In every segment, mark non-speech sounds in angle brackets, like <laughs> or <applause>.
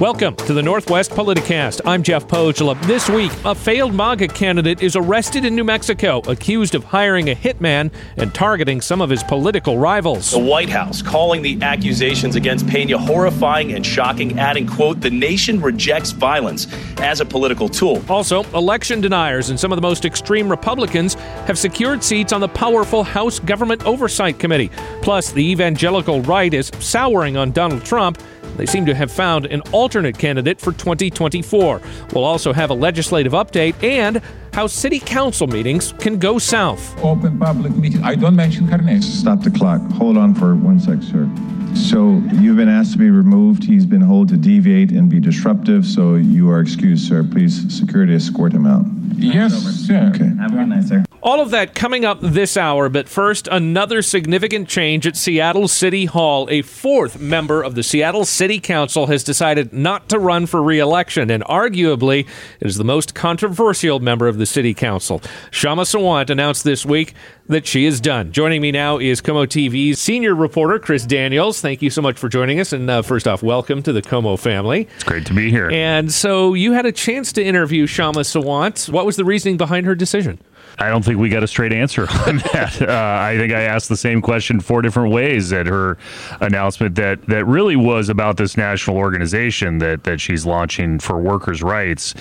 Welcome to the Northwest Politicast. I'm Jeff Pohjola. This week, a failed MAGA candidate is arrested in New Mexico, accused of hiring a hitman and targeting some of his political rivals. The White House calling the accusations against Pena horrifying and shocking, adding, quote, the nation rejects violence as a political tool. Also, election deniers and some of the most extreme Republicans have secured seats on the powerful House Government Oversight Committee. Plus, the evangelical right is souring on Donald Trump they seem to have found an alternate candidate for 2024. We'll also have a legislative update and how city council meetings can go south. Open public meeting. I don't mention her name. Stop the clock. Hold on for one sec, sir. So you've been asked to be removed. He's been told to deviate and be disruptive. So you are excused, sir. Please, security, escort him out. Yes, sir. Okay. Have a good night, sir. All of that coming up this hour, but first, another significant change at Seattle City Hall. A fourth member of the Seattle City Council has decided not to run for re election, and arguably is the most controversial member of the City Council. Kshama Sawant announced this week that she is done. Joining me now is KOMO TV's senior reporter, Chris Daniels. Thank you so much for joining us. And uh, first off, welcome to the KOMO family. It's great to be here. And so you had a chance to interview Kshama Sawant. What was the reasoning behind her decision? I don't think we got a straight answer <laughs> on that. Uh, I think I asked the same question four different ways at her announcement that that really was about this national organization that that she's launching for workers' rights,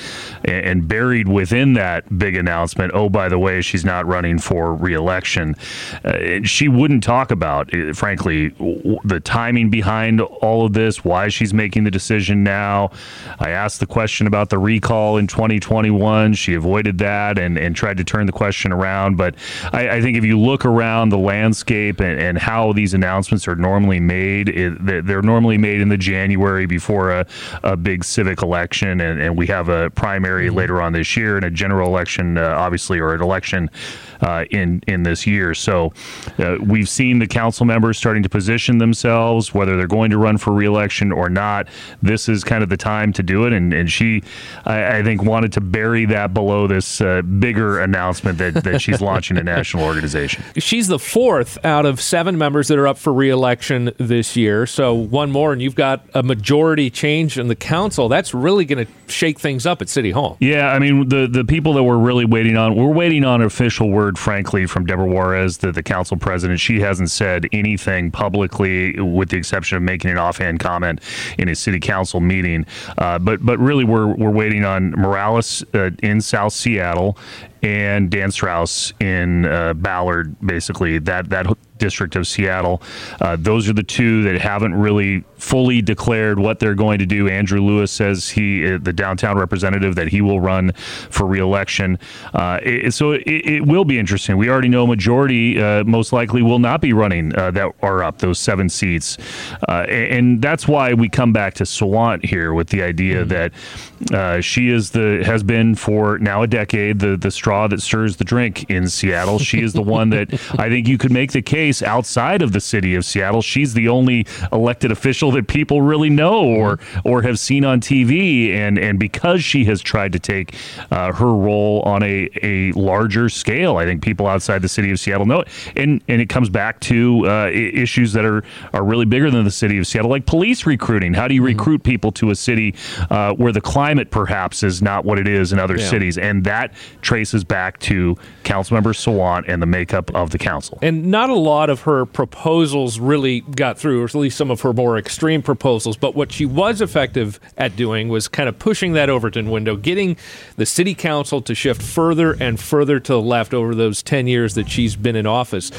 and, and buried within that big announcement. Oh, by the way, she's not running for reelection. Uh, she wouldn't talk about, uh, frankly, w- the timing behind all of this, why she's making the decision now. I asked the question about the recall in 2021. She avoided that and and tried to turn the question around. But I, I think if you look around the landscape and, and how these announcements are normally made, it, they're normally made in the January before a, a big civic election, and, and we have a primary mm-hmm. later on this year and a general election, uh, obviously, or an election uh, in in this year. So uh, we've seen the council members starting to position themselves, whether they're going to run for reelection or not. This is kind of the time to do it, and and she, I, I think, wanted to bury that below this uh, bigger announcement that that she's <laughs> launching a national organization. She's the fourth out of seven members that are up for reelection this year. So one more, and you've got a majority change in the council. That's really going to shake things up at City Hall. Yeah, I mean the the people that we're really waiting on, we're waiting on official word word, frankly, from Debora Juarez, the, the council president. She hasn't said anything publicly, with the exception of making an offhand comment in a city council meeting. Uh, but but really, we're we're waiting on Morales uh, in South Seattle and Dan Strauss in uh, Ballard. Basically, that that district of Seattle. Uh, those are the two that haven't really fully declared what they're going to do. Andrew Lewis says he, uh, the downtown representative, that he will run for reelection. Uh, it, so it, it, will be interesting. We already know a majority uh, most likely will not be running uh, that are up those seven seats, uh, and that's why we come back to Sawant here with the idea mm-hmm. that she is the has been for now a decade the the straw that stirs the drink in Seattle. She is the one that <laughs> I think you could make the case case outside of the city of Seattle. She's the only elected official that people really know or or have seen on TV, and and because she has tried to take uh, her role on a, a larger scale, I think people outside the city of Seattle know it, and and it comes back to uh, issues that are are really bigger than the city of Seattle, like police recruiting. How do you mm-hmm. recruit people to a city uh, where the climate perhaps is not what it is in other yeah. cities, and that traces back to Councilmember Sawant and the makeup of the council. And not a lot lot of her proposals really got through, or at least some of her more extreme proposals. But what she was effective at doing was kind of pushing that Overton window, getting the city council to shift further and further to the left over those 10 years that she's been in office.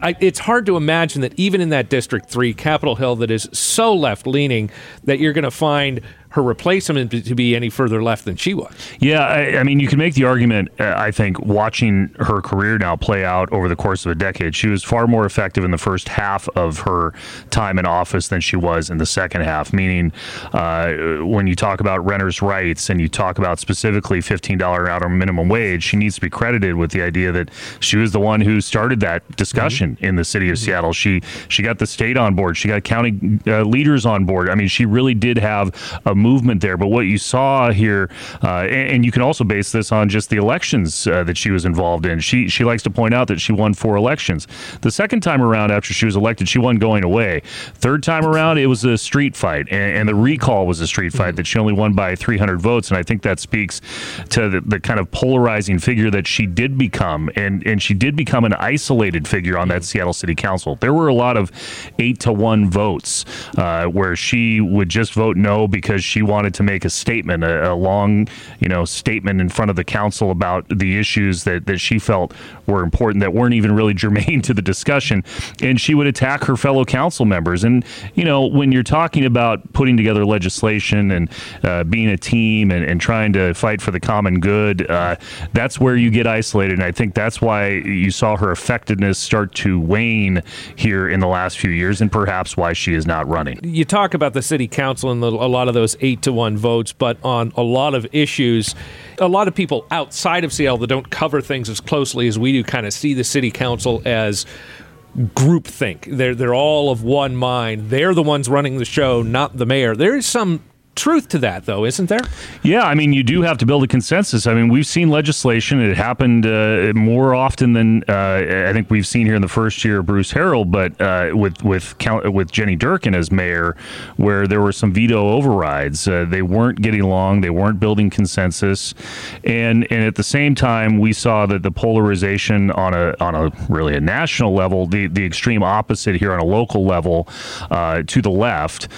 I, it's hard to imagine that even in that District 3, Capitol Hill, that is so left leaning, that you're going to find her replacement to be any further left than she was. Yeah, I, I mean, you can make the argument. Uh, I think watching her career now play out over the course of a decade, she was far more effective in the first half of her time in office than she was in the second half. Meaning, uh, when you talk about renters' rights and you talk about specifically fifteen dollar hour minimum wage, she needs to be credited with the idea that she was the one who started that discussion mm-hmm. in the city of mm-hmm. Seattle. She she got the state on board. She got county uh, leaders on board. I mean, she really did have a movement there. But what you saw here, uh, and, and, you can also base this on just the elections uh, that she was involved in. She she likes to point out that she won four elections. The second time around, after she was elected, she won going away. Third time around, it was a street fight, and, and the recall was a street fight that she only won by 300 votes. And I think that speaks to the, the kind of polarizing figure that she did become, and and she did become an isolated figure on that Seattle City Council. There were a lot of eight to one votes uh, where she would just vote no because she wanted to make a statement, a, a, long, you know, statement in front of the council about the issues that, that she felt were important that weren't even really <laughs> germane to the discussion. And she would attack her fellow council members. And, you know, when you're talking about putting together legislation and uh, being a team and, and, trying to fight for the common good, uh, that's where you get isolated. And I think that's why you saw her effectiveness start to wane here in the last few years and perhaps why she is not running. You talk about the city council and the, a lot of those eight to one votes, but on a lot of issues, a lot of people outside of Seattle that don't cover things as closely as we do kind of see the city council as groupthink. They're they're all of one mind. They're the ones running the show, not the mayor. There is some truth to that, though, isn't there? Yeah, I mean, you do have to build a consensus. I mean, we've seen legislation; it happened uh, more often than uh, I think we've seen here in the first year of Bruce Harrell, but uh, with with with Jenny Durkan as mayor, where there were some veto overrides. Uh, they weren't getting along; they weren't building consensus, and and at the same time, we saw that the polarization on a on a really a national level, the the extreme opposite here on a local level, uh, to the left.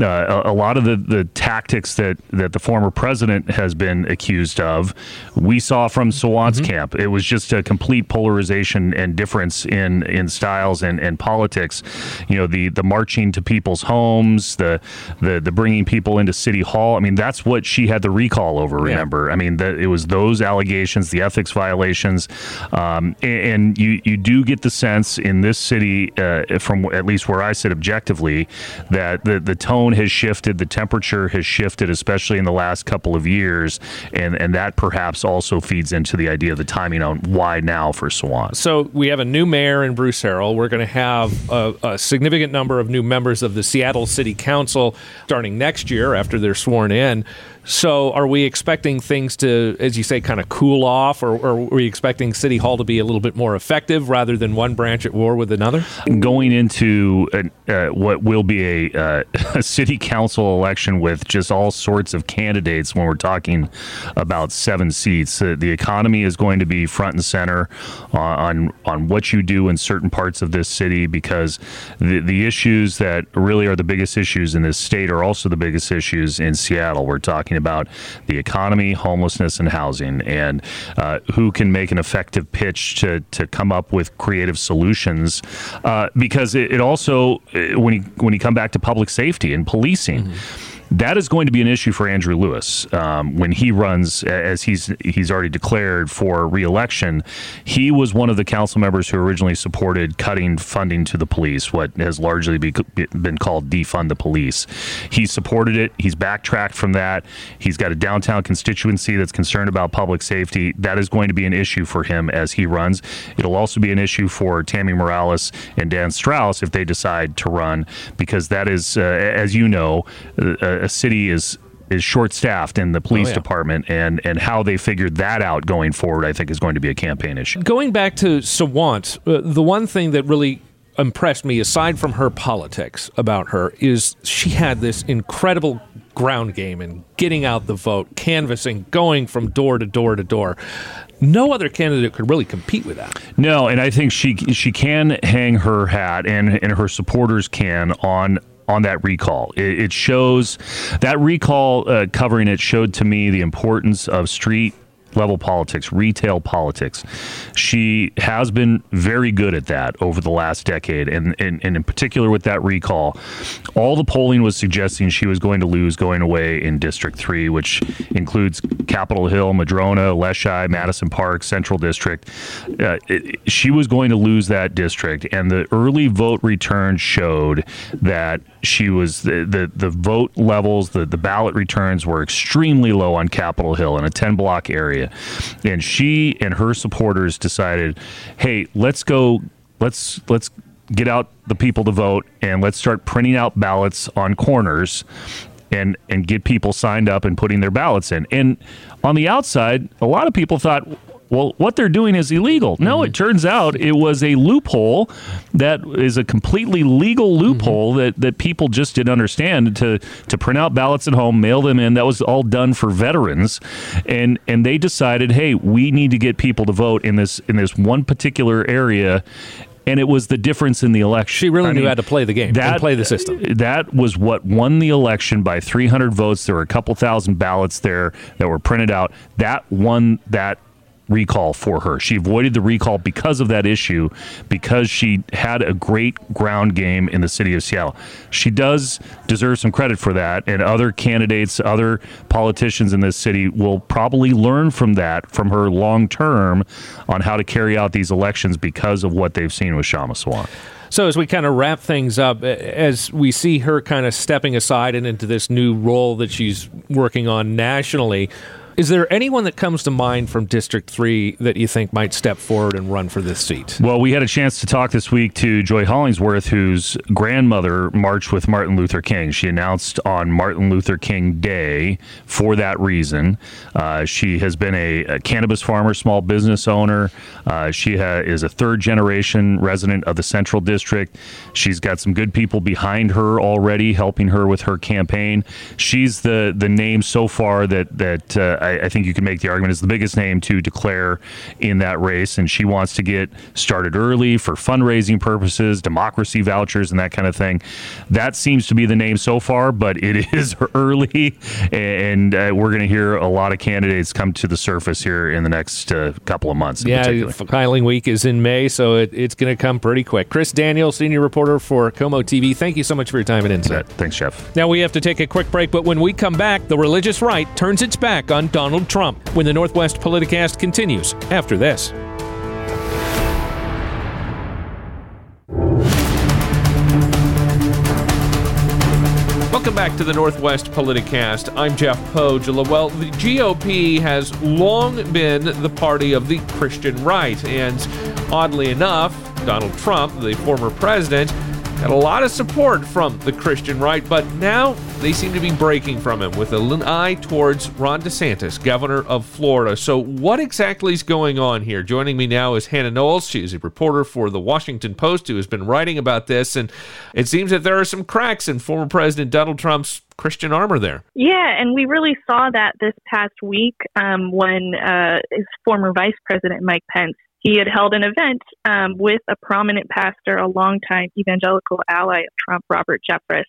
Uh, a, a, lot of the the tactics that, that the former president has been accused of, we saw from Sawant's mm-hmm. camp. It was just a complete polarization and difference in in styles and, and politics. You know, the the marching to people's homes, the the the bringing people into city hall. I mean, that's what she had the recall over. Remember, yeah. I mean, that it was those allegations, the ethics violations, um, and, and, you you do get the sense in this city, uh, from at least where I sit objectively, that the the tone has shifted, the temperature has shifted, especially in the last couple of years, and and that perhaps also feeds into the idea of the timing on why now for Sawant. So we have a new mayor in Bruce Harrell. We're going to have a, a significant number of new members of the Seattle City Council starting next year after they're sworn in. So, are we expecting things to, as you say, kind of cool off, or, or, are we expecting City Hall to be a little bit more effective rather than one branch at war with another? Going into a, uh, what will be a, uh, <laughs> a, city council election with just all sorts of candidates when we're talking about seven seats, uh, the economy is going to be front and center on on what you do in certain parts of this city because the the issues that really are the biggest issues in this state are also the biggest issues in Seattle. We're talking talking about the economy, homelessness, and housing, and uh, who can make an effective pitch to to come up with creative solutions. Uh, because it, it, also, uh, when you when you come back to public safety and policing. Mm-hmm that is going to be an issue for Andrew Lewis um, when he runs, as he's he's already declared for reelection. He was one of the council members who originally supported cutting funding to the police, what has largely be, been called defund the police. He supported it. He's backtracked from that. He's got a downtown constituency that's concerned about public safety. That is going to be an issue for him as he runs. It'll also be an issue for Tammy Morales and Dan Strauss if they decide to run, because that is, uh, as you know, uh, a city is is short staffed in the police oh, yeah. department and and how they figured that out going forward I think is going to be a campaign issue. Going back to Sawant, uh, the one thing that really impressed me aside from her politics about her is she had this incredible ground game and getting out the vote, canvassing, going from door to door to door. No other candidate could really compete with that. No, and I think she she can hang her hat and and her supporters can on on that recall. It, it shows that recall uh, covering it showed to me the importance of street level politics, retail politics. She has been very good at that over the last decade, and, and, and, in particular with that recall, all the polling was suggesting she was going to lose going away in District 3, which includes Capitol Hill, Madrona, Leschi, Madison Park, Central District. Uh, it, she was going to lose that district, and the early vote return showed that she was the, the, the vote levels, the, the ballot returns were extremely low on Capitol Hill in a 10 block area area. And she and her supporters decided, hey, let's go, let's let's get out the people to vote and let's start printing out ballots on corners and and get people signed up and putting their ballots in. And on the outside, a lot of people thought, well, what they're doing is illegal. No, mm-hmm. it turns out it was a loophole that is a completely legal loophole mm-hmm. that, that people just didn't understand to to print out ballots at home, mail them in. That was all done for veterans, and and they decided, hey, we need to get people to vote in this in this one particular area, and it was the difference in the election. She really I knew mean, how to play the game that, and play the system. That was what won the election by 300 votes. There were a couple thousand ballots there that were printed out. That won that recall for her. She avoided the recall because of that issue, because she had a great ground game in the city of Seattle. She does deserve some credit for that, and other candidates, other politicians in this city will probably learn from that, from her long term, on how to carry out these elections because of what they've seen with Kshama Sawant. So as we kind of wrap things up, as we see her kind of stepping aside and into this new role that she's working on nationally, is there anyone that comes to mind from District 3 that you think might step forward and run for this seat? Well, we had a chance to talk this week to Joy Hollingsworth, whose grandmother marched with Martin Luther King. She announced on Martin Luther King Day for that reason. Uh, she has been a, a, cannabis farmer, small business owner. Uh, she ha- is a third generation resident of the Central District. She's got some good people behind her already helping her with her campaign. She's the, the name so far that, that uh, I, I, think you can make the argument is the biggest name to declare in that race, and she wants to get started early for fundraising purposes, democracy vouchers, and that kind of thing. That seems to be the name so far, but it <laughs> is early, and uh, we're going to hear a lot of candidates come to the surface here in the next uh, couple of months. Yeah, filing week is in May, so it, it's going to come pretty quick. Chris Daniel, senior reporter for KOMO TV. Thank you so much for your time and insight. Thanks, Jeff. Now we have to take a quick break, but when we come back, the religious right turns its back on Donald Trump when the Northwest Politicast continues after this. Welcome back to the Northwest Politicast. I'm Jeff Pohjola. Well, the GOP has long been the party of the Christian right, and oddly enough, Donald Trump, the former president, had a lot of support from the Christian right, but now they seem to be breaking from him with an eye towards Ron DeSantis, governor of Florida. So, what exactly is going on here? Joining me now is Hannah Knowles. She is a reporter for the Washington Post who has been writing about this, and it seems that there are some cracks in former President Donald Trump's Christian armor there. Yeah, and we really saw that this past week um, when uh, his former Vice President Mike Pence he had held an event um, with a prominent pastor, a longtime evangelical ally of Trump, Robert Jeffress.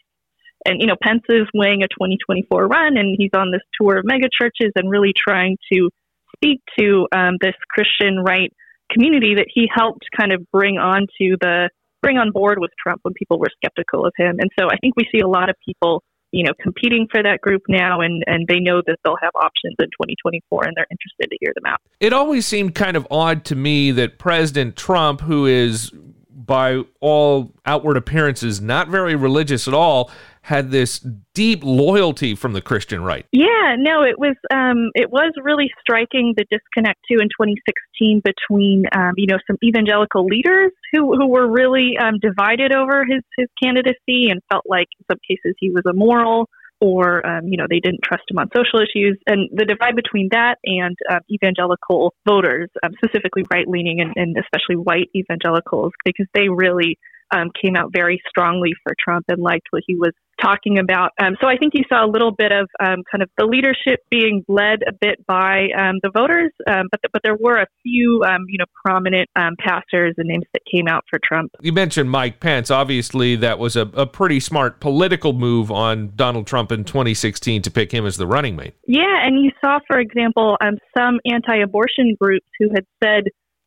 And, you know, Pence is weighing a 2024 run, and he's on this tour of megachurches and really trying to speak to um, this Christian right community that he helped kind of bring onto the bring on board with Trump when people were skeptical of him. And so I think we see a lot of people you know, competing for that group now, and, and they know that they'll have options in 2024, and they're interested to hear them out. It always seemed kind of odd to me that President Trump, who is by all outward appearances not very religious at all, had this deep loyalty from the Christian right. Yeah, no, it was um, it was really striking the disconnect too in 2016 between um, you know some evangelical leaders who who were really um, divided over his his candidacy and felt like in some cases he was immoral or um, you know they didn't trust him on social issues and the divide between that and uh, evangelical voters um, specifically right leaning and, and especially white evangelicals because they really um, came out very strongly for Trump and liked what he was talking about. Um, so I think you saw a little bit of um, kind of the leadership being led a bit by um, the voters, um, but the, but there were a few um, you know prominent pastors and names that came out for Trump. You mentioned Mike Pence. Obviously, that was a, a pretty smart political move on Donald Trump in 2016 to pick him as the running mate. Yeah, and you saw, for example, some anti-abortion groups who had said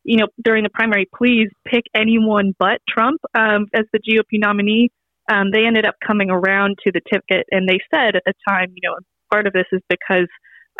you know, during the primary, please pick anyone but Trump um, as the GOP nominee. Um, they ended up coming around to the ticket, and they said at the time, you know, part of this is because,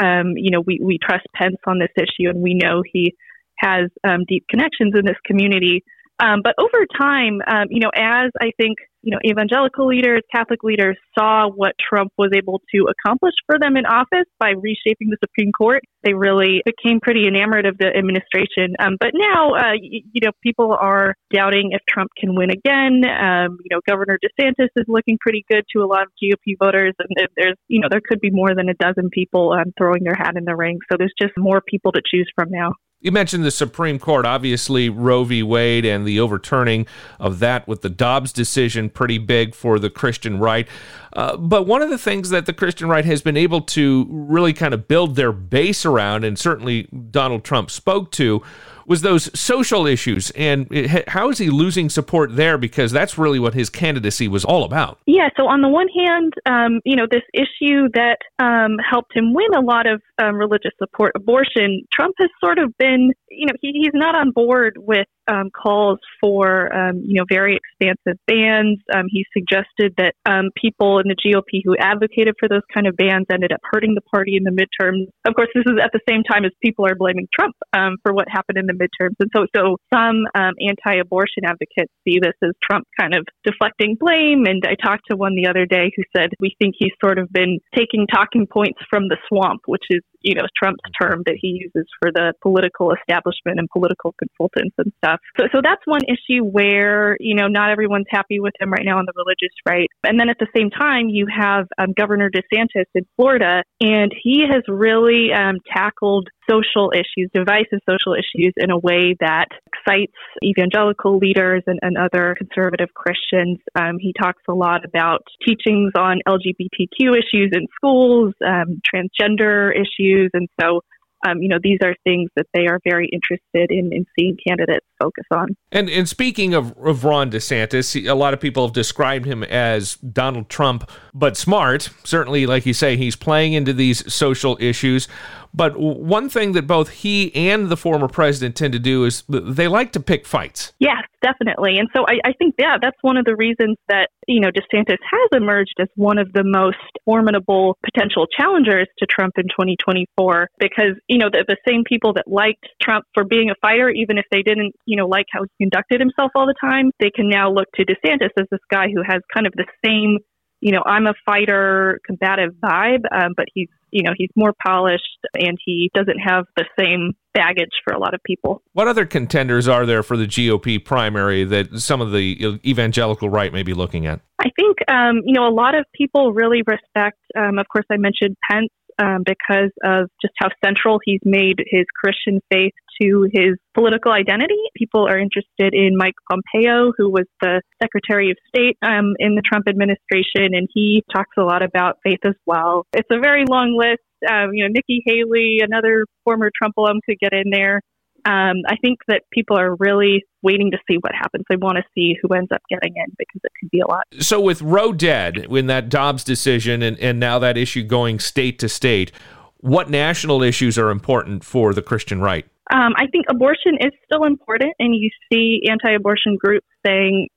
um, you know, we, we trust Pence on this issue, and we know he has um, deep connections in this community. Um, but over time, um, you know, as I think you know, evangelical leaders, Catholic leaders saw what Trump was able to accomplish for them in office by reshaping the Supreme Court. They really became pretty enamored of the administration. Um, but now, uh, you, know, people are doubting if Trump can win again. Um, you know, Governor DeSantis is looking pretty good to a lot of GOP voters, and there's, you know, there could be more than a dozen people um, throwing their hat in the ring. So there's just more people to choose from now. You mentioned the Supreme Court, obviously Roe v. Wade and the overturning of that with the Dobbs decision, pretty big for the Christian right. Uh, but one of the things that the Christian right has been able to really kind of build their base around, and certainly Donald Trump spoke to, was those social issues. And it, how is he losing support there? Because that's really what his candidacy was all about. Yeah. So on the one hand, um, you know, this issue that um, helped him win a lot of um, religious support, abortion, Trump has sort of been, you know, he, he's not on board with um, calls for, um, you know, very expansive bans. Um, he suggested that um, people in the GOP who advocated for those kind of bans ended up hurting the party in the midterms. Of course, this is at the same time as people are blaming Trump um, for what happened in the midterms, and so so some um, anti-abortion advocates see this as Trump kind of deflecting blame. And I talked to one the other day who said we think he's sort of been taking talking points from the swamp, which is you know Trump's term that he uses for the political establishment and political consultants and stuff. So so that's one issue where you know not everyone's happy with him right now on the religious right. And then at the same time you have um, Governor DeSantis in Florida, and he has really um, tackled social issues, divisive social issues, in a way that excites evangelical leaders and, and other conservative Christians. Um, he talks a lot about teachings on LGBTQ issues in schools, um, transgender issues, and so um, you know, these are things that they are very interested in, in seeing candidates focus on. And and speaking of, of Ron DeSantis, a lot of people have described him as Donald Trump, but smart. Certainly, like you say, he's playing into these social issues. But one thing that both he and the former president tend to do is they like to pick fights. Yes, definitely. And so I, I think, yeah, that's one of the reasons that, you know, DeSantis has emerged as one of the most formidable potential challengers to Trump in 2024 because, you know, the, the same people that liked Trump for being a fighter, even if they didn't, you know, like how he conducted himself all the time, they can now look to DeSantis as this guy who has kind of the same you know, I'm a fighter, combative vibe, um, but he's, you know, he's more polished and he doesn't have the same baggage for a lot of people. What other contenders are there for the GOP primary that some of the evangelical right may be looking at? I think, um, you know, a lot of people really respect, um, of course, I mentioned Pence um, because of just how central he's made his Christian faith to his political identity. People are interested in Mike Pompeo, who was the Secretary of State um, in the Trump administration, and he talks a lot about faith as well. It's a very long list. Um, you know, Nikki Haley, another former Trump alum, could get in there. Um, I think that people are really waiting to see what happens. They want to see who ends up getting in because it could be a lot. So, with Roe dead, in that Dobbs decision, and, and now that issue going state to state, what national issues are important for the Christian right? Um, I think abortion is still important, and you see anti abortion groups saying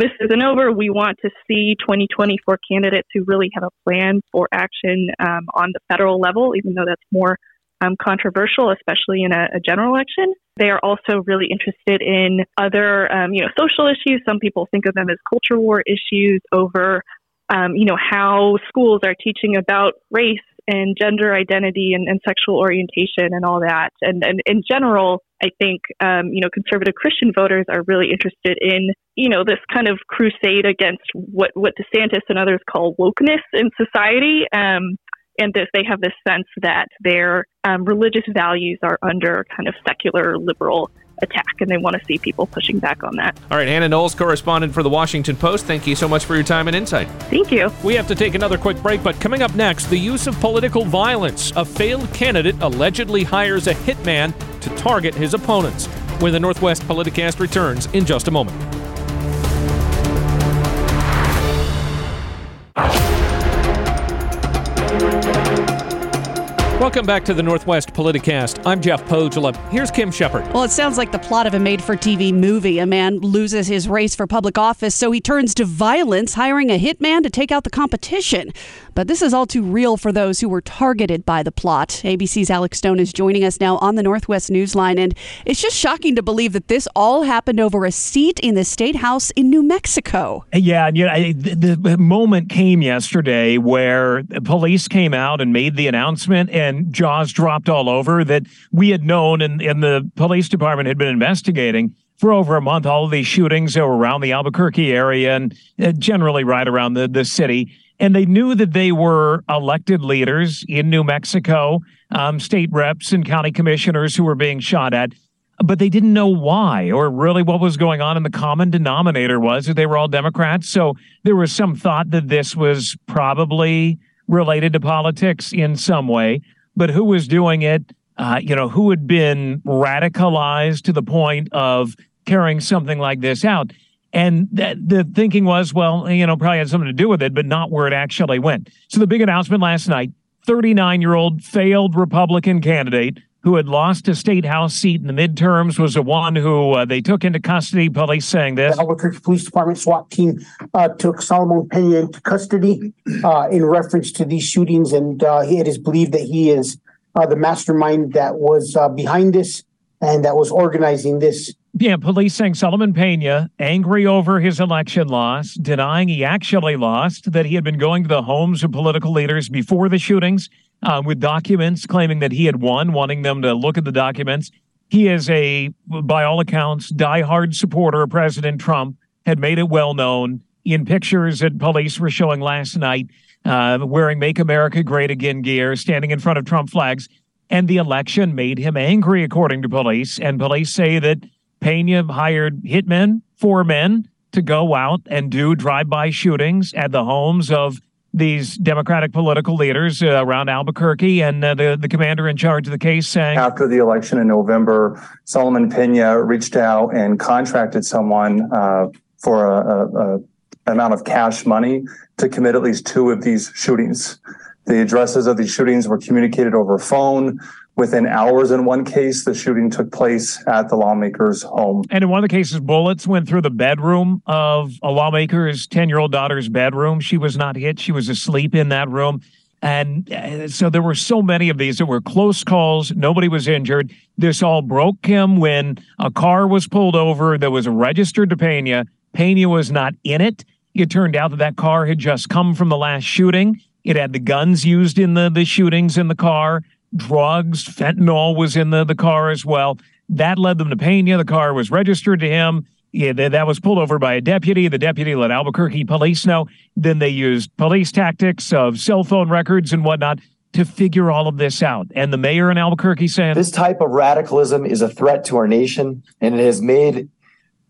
this isn't over. We want to see 2024 candidates who really have a plan for action um, on the federal level, even though that's more um, controversial, especially in a, a, general election. They are also really interested in other, um, you know, social issues. Some people think of them as culture war issues over, um, you know, how schools are teaching about race and gender identity and, and sexual orientation and all that. And, and in general, I think, um, you know, conservative Christian voters are really interested in, you know, this kind of crusade against what, what DeSantis and others call wokeness in society. And that they have this sense that their um, religious values are under kind of secular liberal attack, and they want to see people pushing back on that. All right, Hannah Knowles, correspondent for the Washington Post. Thank you so much for your time and insight. Thank you. We have to take another quick break, but coming up next, the use of political violence. A failed candidate allegedly hires a hitman to target his opponents. When the Northwest Politicast returns in just a moment. Welcome back to the Northwest Politicast. I'm Jeff Pohjola. Here's Kim Shepard. Well, it sounds like the plot of a made for TV movie. A man loses his race for public office, so he turns to violence, hiring a hitman to take out the competition. But this is all too real for those who were targeted by the plot. ABC's Alex Stone is joining us now on the Northwest Newsline, and it's just shocking to believe that this all happened over a seat in the state house in New Mexico. Yeah, and you know, the, the moment came yesterday where police came out and made the announcement, and jaws dropped all over that we had known, and, and the police department had been investigating for over a month all of these shootings around the Albuquerque area and uh, generally right around the, the city and they knew that they were elected leaders in New Mexico, um, state reps and county commissioners who were being shot at, but they didn't know why or really what was going on. And the common denominator was that they were all Democrats. So there was some thought that this was probably related to politics in some way. But who was doing it? Uh, you know, who had been radicalized to the point of carrying something like this out? And that, the thinking was, well, you know, probably had something to do with it, but not where it actually went. So the big announcement last night 39 year old failed Republican candidate who had lost a state house seat in the midterms was the one who uh, they took into custody. Police saying this. The Albuquerque Police Department SWAT team uh, took Solomon Pena into custody uh, in reference to these shootings, and uh, it is believed that he is uh, the mastermind that was uh, behind this and that was organizing this yeah, police saying Solomon Pena, angry over his election loss, denying he actually lost, that he had been going to the homes of political leaders before the shootings uh, with documents claiming that he had won, wanting them to look at the documents. He is a, by all accounts, diehard supporter of President Trump, had made it well known in pictures that police were showing last night, uh, wearing Make America Great Again gear, standing in front of Trump flags. And the election made him angry, according to police. And police say that Pena hired hitmen, four men, to go out and do drive-by shootings at the homes of these Democratic political leaders uh, around Albuquerque, and uh, the the commander in charge of the case saying after the election in November, Solomon Pena reached out and contracted someone uh, for a, a, a amount of cash money to commit at least two of these shootings. The addresses of these shootings were communicated over phone. Within hours, in one case, the shooting took place at the lawmaker's home. And in one of the cases, bullets went through the bedroom of a lawmaker's 10 year old daughter's bedroom. She was not hit, she was asleep in that room. And uh, so there were so many of these that were close calls. Nobody was injured. This all broke him when a car was pulled over that was registered to Pena. Pena was not in it. It turned out that that car had just come from the last shooting. It had the guns used in the, the shootings in the car drugs, fentanyl was in the, the car as well. That led them to Pena. The car was registered to him. Yeah, that was pulled over by a deputy. The deputy let Albuquerque police know. Then they used police tactics of cell phone records and whatnot to figure all of this out. And the mayor in Albuquerque said this type of radicalism is a threat to our nation, and it has made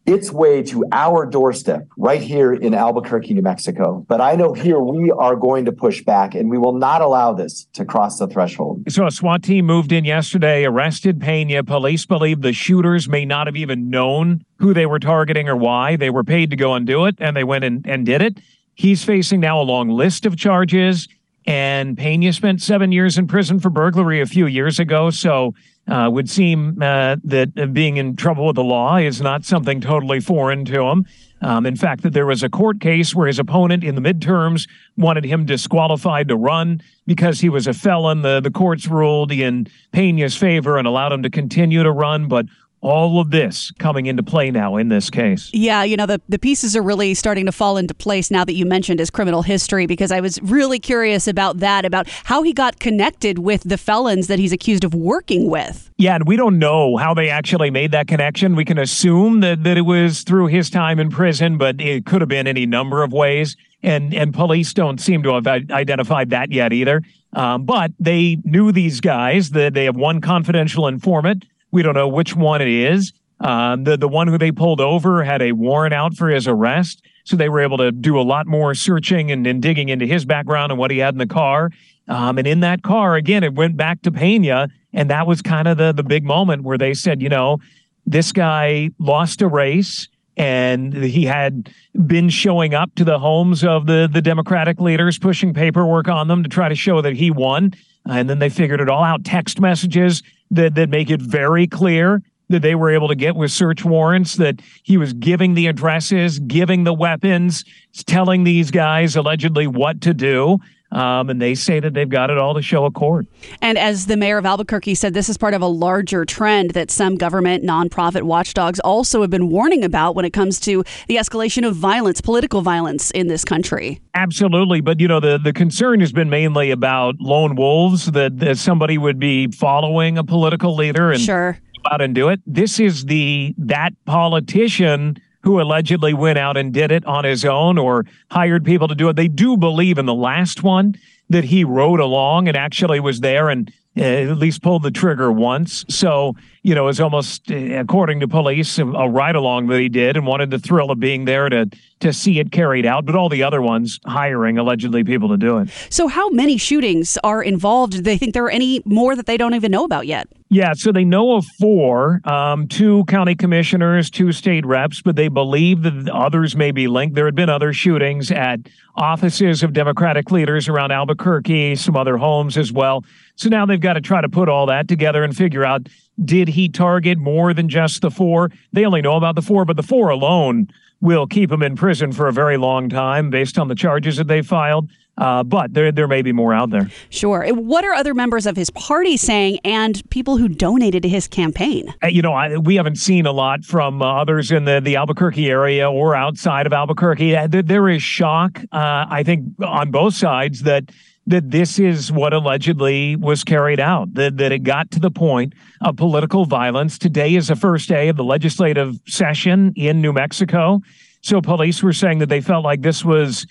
its way to our doorstep right here in Albuquerque, New Mexico. But I know here we are going to push back and we will not allow this to cross the threshold. So a SWAT team moved in yesterday, arrested Pena. Police believe the shooters may not have even known who they were targeting or why. They were paid to go and do it, and they went and, and did it. He's facing now a long list of charges. And Pena spent seven years in prison for burglary a few years ago. So uh, would seem uh, that being in trouble with the law is not something totally foreign to him. Um, in fact, that there was a court case where his opponent in the midterms wanted him disqualified to run because he was a felon. The, the courts ruled in Pena's favor and allowed him to continue to run, but all of this coming into play now in this case. Yeah, you know, the, the pieces are really starting to fall into place now that you mentioned his criminal history because I was really curious about that, about how he got connected with the felons that he's accused of working with. Yeah, and we don't know how they actually made that connection. We can assume that, that it was through his time in prison, but it could have been any number of ways. And, and police don't seem to have identified that yet either. Um, but they knew these guys, that they have one confidential informant we don't know which one it is. Um, the the one who they pulled over had a warrant out for his arrest, so they were able to do a lot more searching and, and digging into his background and what he had in the car. Um, and in that car, again, it went back to Pena, and that was kind of the the big moment where they said, you know, this guy lost a race and he had been showing up to the homes of the the Democratic leaders, pushing paperwork on them to try to show that he won. And then they figured it all out. Text messages that, that make it very clear that they were able to get with search warrants that he was giving the addresses, giving the weapons, telling these guys allegedly what to do. Um, and they say that they've got it all to show a court. And as the mayor of Albuquerque said, this is part of a larger trend that some government nonprofit watchdogs also have been warning about when it comes to the escalation of violence, political violence in this country. Absolutely, but you know the the concern has been mainly about lone wolves that, that somebody would be following a political leader and sure. out and do it. This is the that politician who allegedly went out and did it on his own or hired people to do it. They do believe in the last one that he rode along and actually was there and at least pulled the trigger once. So, you know, it's almost, according to police, a, a ride along that he did and wanted the thrill of being there to to see it carried out. But all the other ones hiring allegedly people to do it. So, how many shootings are involved? Do they think there are any more that they don't even know about yet? Yeah, so they know of four, um, two county commissioners, two state reps, but they believe that others may be linked. There had been other shootings at offices of Democratic leaders around Albuquerque, some other homes as well. So now they've got to try to put all that together and figure out did he target more than just the four? They only know about the four, but the four alone will keep him in prison for a very long time based on the charges that they filed. Uh, but there, there may be more out there. Sure. What are other members of his party saying and people who donated to his campaign? Uh, you know, I, we haven't seen a lot from uh, others in the, the Albuquerque area or outside of Albuquerque. Uh, there, there is shock, uh, I think, on both sides that that this is what allegedly was carried out, that, that it got to the point of political violence. Today is the first day of the legislative session in New Mexico. So police were saying that they felt like this was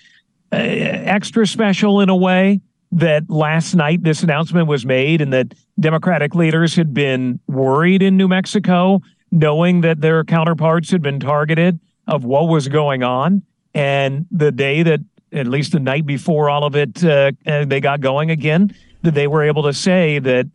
uh, extra special in a way that last night this announcement was made and that Democratic leaders had been worried in New Mexico, knowing that their counterparts had been targeted of what was going on. And the day that, at least the night before all of it, uh, uh they got going again, that they were able to say that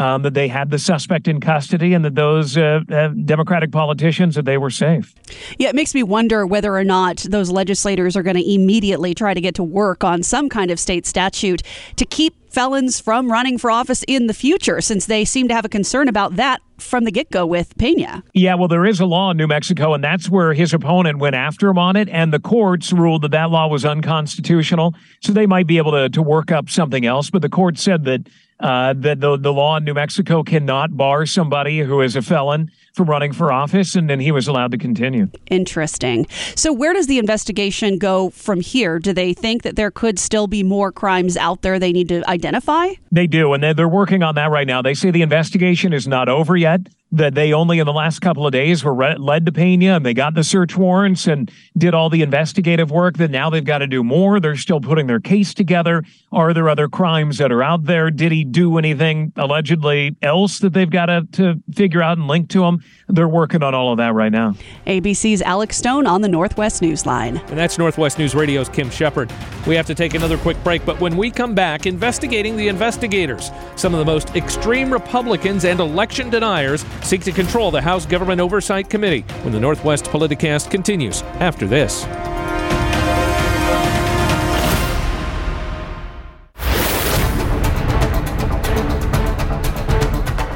um, that they had the suspect in custody and that those uh, uh, Democratic politicians that they were safe. Yeah, it makes me wonder whether or not those legislators are going to immediately try to get to work on some kind of state statute to keep felons from running for office in the future, since they seem to have a concern about that from the get go with Pena. Yeah, well, there is a law in New Mexico, and that's where his opponent went after him on it, and the courts ruled that that law was unconstitutional. So they might be able to, to work up something else, but the court said that uh, that the, the law in New Mexico cannot bar somebody who is a felon from running for office, and then he was allowed to continue. Interesting. So, where does the investigation go from here? Do they think that there could still be more crimes out there they need to identify? They do, and they're, they're working on that right now. They say the investigation is not over yet that they only in the last couple of days were re- led to Pena and they got the search warrants and did all the investigative work that now they've got to do more. They're still putting their case together. Are there other crimes that are out there? Did he do anything allegedly else that they've got to, to figure out and link to him? They're working on all of that right now. ABC's Alex Stone on the Northwest Newsline. And that's Northwest News Radio's Kim Shepard. We have to take another quick break, but when we come back, investigating the investigators, some of the most extreme Republicans and election deniers seek to control the House Government Oversight Committee when the Northwest Politicast continues after this.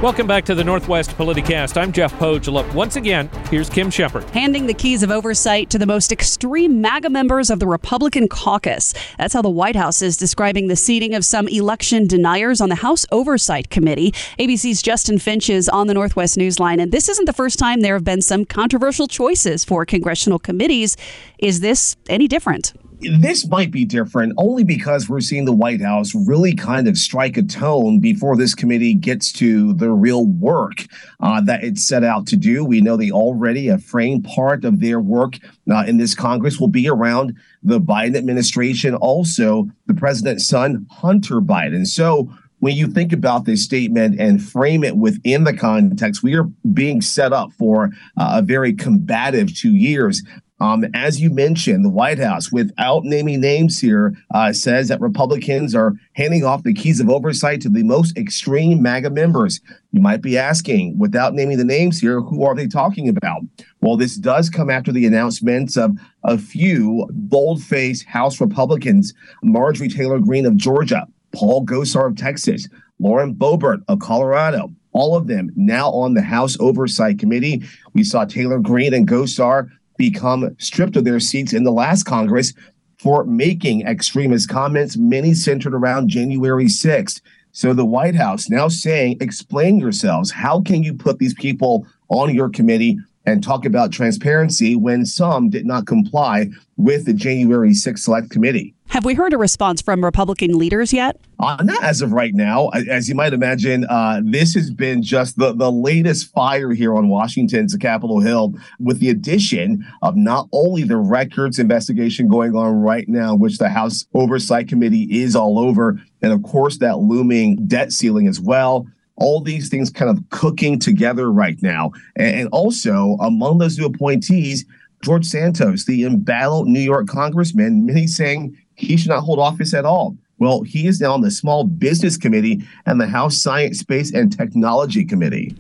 Welcome back to the Northwest Politicast. I'm Jeff Pohjola. Once again, here's Kim Shepard. Handing the keys of oversight to the most extreme MAGA members of the Republican caucus. That's how the White House is describing the seating of some election deniers on the House Oversight Committee. ABC's Justin Finch is on the Northwest Newsline, and this isn't the first time there have been some controversial choices for congressional committees. Is this any different? This might be different only because we're seeing the White House really kind of strike a tone before this committee gets to the real work uh, that it's set out to do. We know they already a framed part of their work uh, in this Congress will be around the Biden administration, also the president's son, Hunter Biden. So when you think about this statement and frame it within the context, we are being set up for uh, a very combative two years. Um, as you mentioned, the White House, without naming names here, uh, says that Republicans are handing off the keys of oversight to the most extreme MAGA members. You might be asking, without naming the names here, who are they talking about? Well, this does come after the announcements of a few bold faced House Republicans Marjorie Taylor Greene of Georgia, Paul Gosar of Texas, Lauren Boebert of Colorado. All of them now on the House Oversight Committee. We saw Taylor Greene and Gosar become stripped of their seats in the last Congress for making extremist comments, many centered around January 6th. So the White House now saying, explain yourselves. How can you put these people on your committee and talk about transparency when some did not comply with the January 6th Select Committee? Have we heard a response from Republican leaders yet? Uh, not as of right now. As you might imagine, uh, this has been just the, the latest fire here on Washington's Capitol Hill with the addition of not only the records investigation going on right now, which the House Oversight Committee is all over, and of course, that looming debt ceiling as well all these things kind of cooking together right now. And also, among those new appointees, George Santos, the embattled New York congressman, many saying he should not hold office at all. Well, he is now on the Small Business Committee and the House Science, Space, and Technology Committee.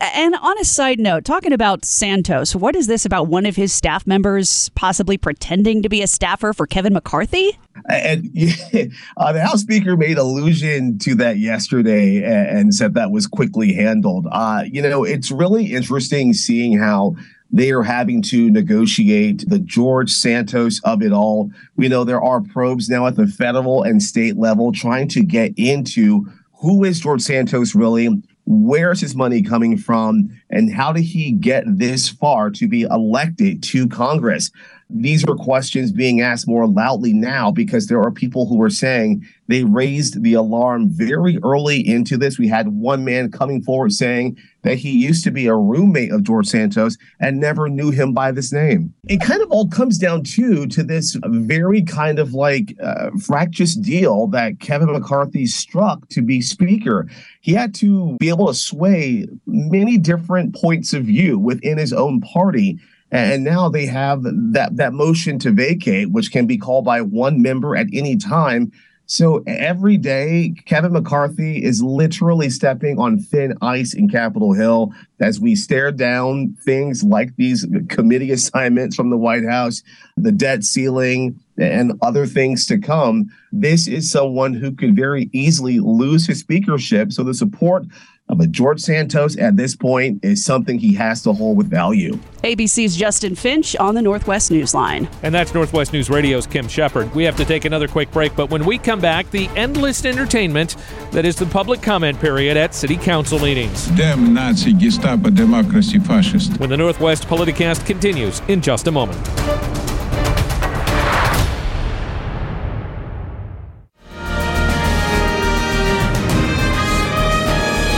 And on a side note, talking about Santos, what is this about one of his staff members possibly pretending to be a staffer for Kevin McCarthy? And <laughs> uh, the House Speaker made allusion to that yesterday and, and said that was quickly handled. Uh, you know, it's really interesting seeing how they are having to negotiate the George Santos of it all. We know there are probes now at the federal and state level trying to get into who is George Santos really? Where's his money coming from? And how did he get this far to be elected to Congress? These are questions being asked more loudly now because there are people who are saying they raised the alarm very early into this. We had one man coming forward saying that he used to be a roommate of George Santos and never knew him by this name. It kind of all comes down to to this very kind of like uh, fractious deal that Kevin McCarthy struck to be speaker. He had to be able to sway many different points of view within his own party and now they have that that motion to vacate, which can be called by one member at any time. So every day, Kevin McCarthy is literally stepping on thin ice in Capitol Hill as we stare down things like these committee <laughs> assignments from the White House, the debt ceiling, and other things to come. This is someone who could very easily lose his speakership. So the support of a George Santos at this point is something he has to hold with value. ABC's Justin Finch on the Northwest Newsline. And that's Northwest News Radio's Kim Shepard. We have to take another quick break, but when we come back, the endless entertainment that is the public comment period at city council meetings. Damn Nazi, Gestapo, democracy, fascist. When the Northwest Politicast continues in just a moment.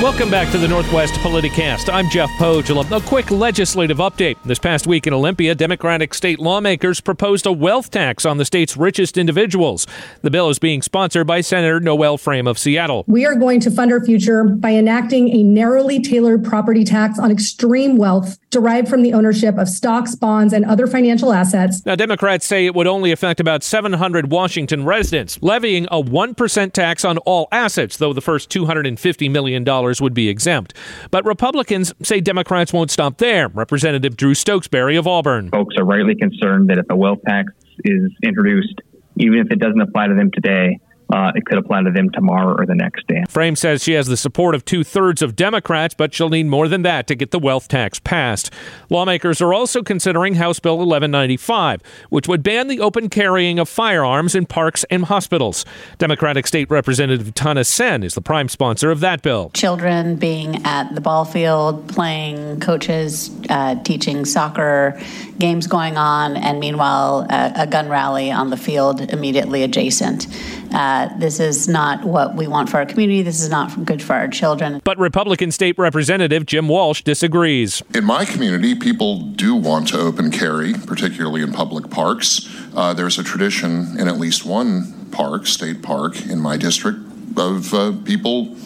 Welcome back to the Northwest Politicast. I'm Jeff Pohjola. A quick legislative update. This past week in Olympia, Democratic state lawmakers proposed a wealth tax on the state's richest individuals. The bill is being sponsored by Senator Noel Frame of Seattle. We are going to fund our future by enacting a narrowly tailored property tax on extreme wealth derived from the ownership of stocks, bonds, and other financial assets. Now, Democrats say it would only affect about 700 Washington residents, levying a 1% tax on all assets, though the first $250 million would be exempt. But Republicans say Democrats won't stop there. Representative Drew Stokesbary of Auburn. Folks are rightly concerned that if a wealth tax is introduced, even if it doesn't apply to them today, uh, it could apply to them tomorrow or the next day. Frame says she has the support of two thirds of Democrats, but she'll need more than that to get the wealth tax passed. Lawmakers are also considering House Bill 1195, which would ban the open carrying of firearms in parks and hospitals. Democratic State Representative Tana Senn is the prime sponsor of that bill. Children being at the ball field, playing, coaches uh, teaching soccer, games going on, and meanwhile, a, a gun rally on the field immediately adjacent. Uh, this is not what we want for our community. This is not good for our children. But Republican State Representative Jim Walsh disagrees. In my community, people do want to open carry, particularly in public parks. Uh, there's a tradition in at least one park, state park, in my district, of uh, people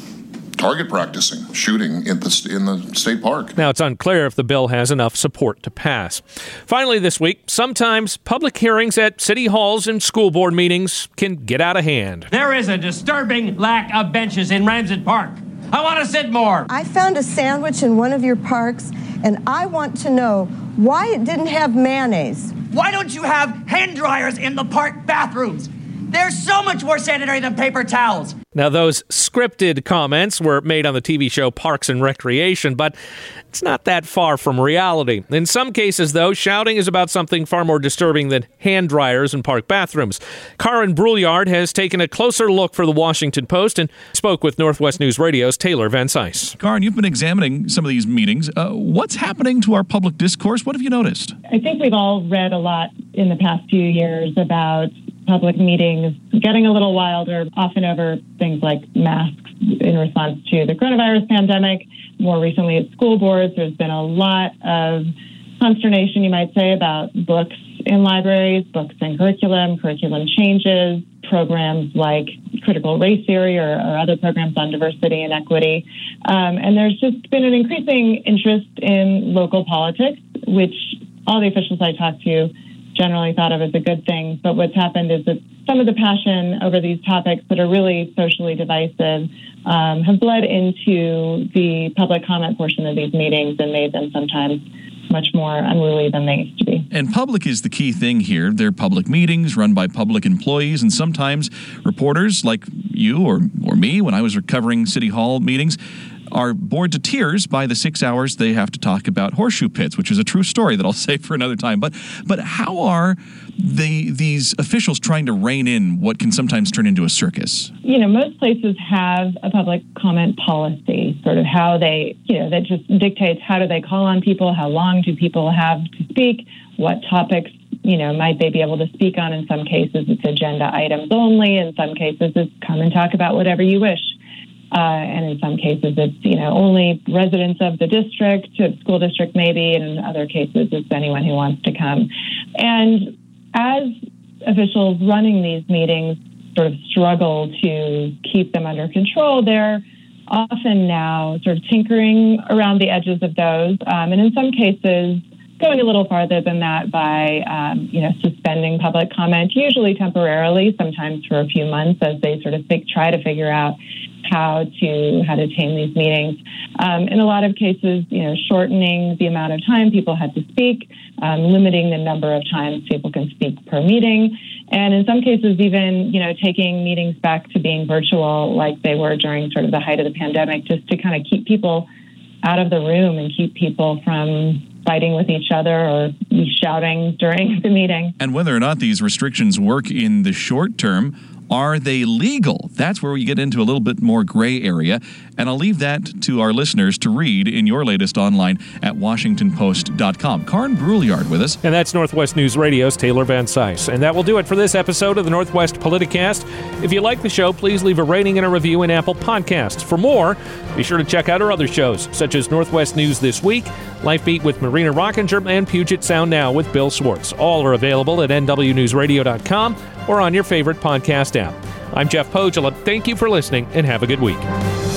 target practicing, shooting in the in the state park. Now it's unclear if the bill has enough support to pass. Finally, this week, sometimes public hearings at city halls and school board meetings can get out of hand. There is a disturbing lack of benches in Ramsett Park. I want to sit more. I found a sandwich in one of your parks, and I want to know why it didn't have mayonnaise. Why don't you have hand dryers in the park bathrooms? They're so much more sanitary than paper towels. Now, those scripted comments were made on the TV show Parks and Recreation, but it's not that far from reality. In some cases, though, shouting is about something far more disturbing than hand dryers and park bathrooms. Karin Brulliard has taken a closer look for the Washington Post and spoke with Northwest News Radio's Taylor Van Cise. Karin, you've been examining some of these meetings. Uh, what's happening to our public discourse? What have you noticed? I think we've all read a lot in the past few years about public meetings getting a little wilder, often over things like masks in response to the coronavirus pandemic. More recently at school boards, there's been a lot of consternation, you might say, about books in libraries, books in curriculum, curriculum changes, programs like critical race theory or, or other programs on diversity and equity. Um, and there's just been an increasing interest in local politics, which all the officials I talked to generally thought of as a good thing. But what's happened is that some of the passion over these topics that are really socially divisive um, have bled into the public comment portion of these meetings and made them sometimes much more unruly than they used to be. And public is the key thing here. They're public meetings run by public employees, and sometimes reporters like you or, or me when I was covering City Hall meetings are bored to tears by the six hours they have to talk about horseshoe pits, which is a true story that I'll <laughs> save for another time. But but how are the these officials trying to rein in what can sometimes turn into a circus? You know, most places have a public comment policy, sort of how they, you know, that just dictates how do they call on people, how long do people have to speak, what topics you know, might they be able to speak on? In some cases, it's agenda items only. In some cases, it's come and talk about whatever you wish. Uh, and in some cases, it's you know only residents of the district, school district maybe, and in other cases, it's anyone who wants to come. And as officials running these meetings sort of struggle to keep them under control, they're often now sort of tinkering around the edges of those, um, and in some cases going a little farther than that by, um, you know, suspending public comment, usually temporarily, sometimes for a few months, as they sort of think, try to figure out how to how to tame these meetings. Um, in a lot of cases, you know, shortening the amount of time people had to speak, um, limiting the number of times people can speak per meeting, and in some cases, even you know, taking meetings back to being virtual, like they were during sort of the height of the pandemic, just to kind of keep people out of the room and keep people from fighting with each other or shouting during <laughs> the meeting. And whether or not these restrictions work in the short term, are they legal? That's where we get into a little bit more gray area. And I'll leave that to our listeners to read in your latest online at WashingtonPost.com. Karin Brulliard with us. And that's Northwest News Radio's Taylor Van Cise. And that will do it for this episode of the Northwest Politicast. If you like the show, please leave a rating and a review in Apple Podcasts. For more, be sure to check out our other shows, such as Northwest News This Week, Life Beat with Marina Rockinger, and Puget Sound Now with Bill Swartz. All are available at NWNewsRadio.com or on your favorite podcast app. I'm Jeff Pohjola. Thank you for listening and have a good week.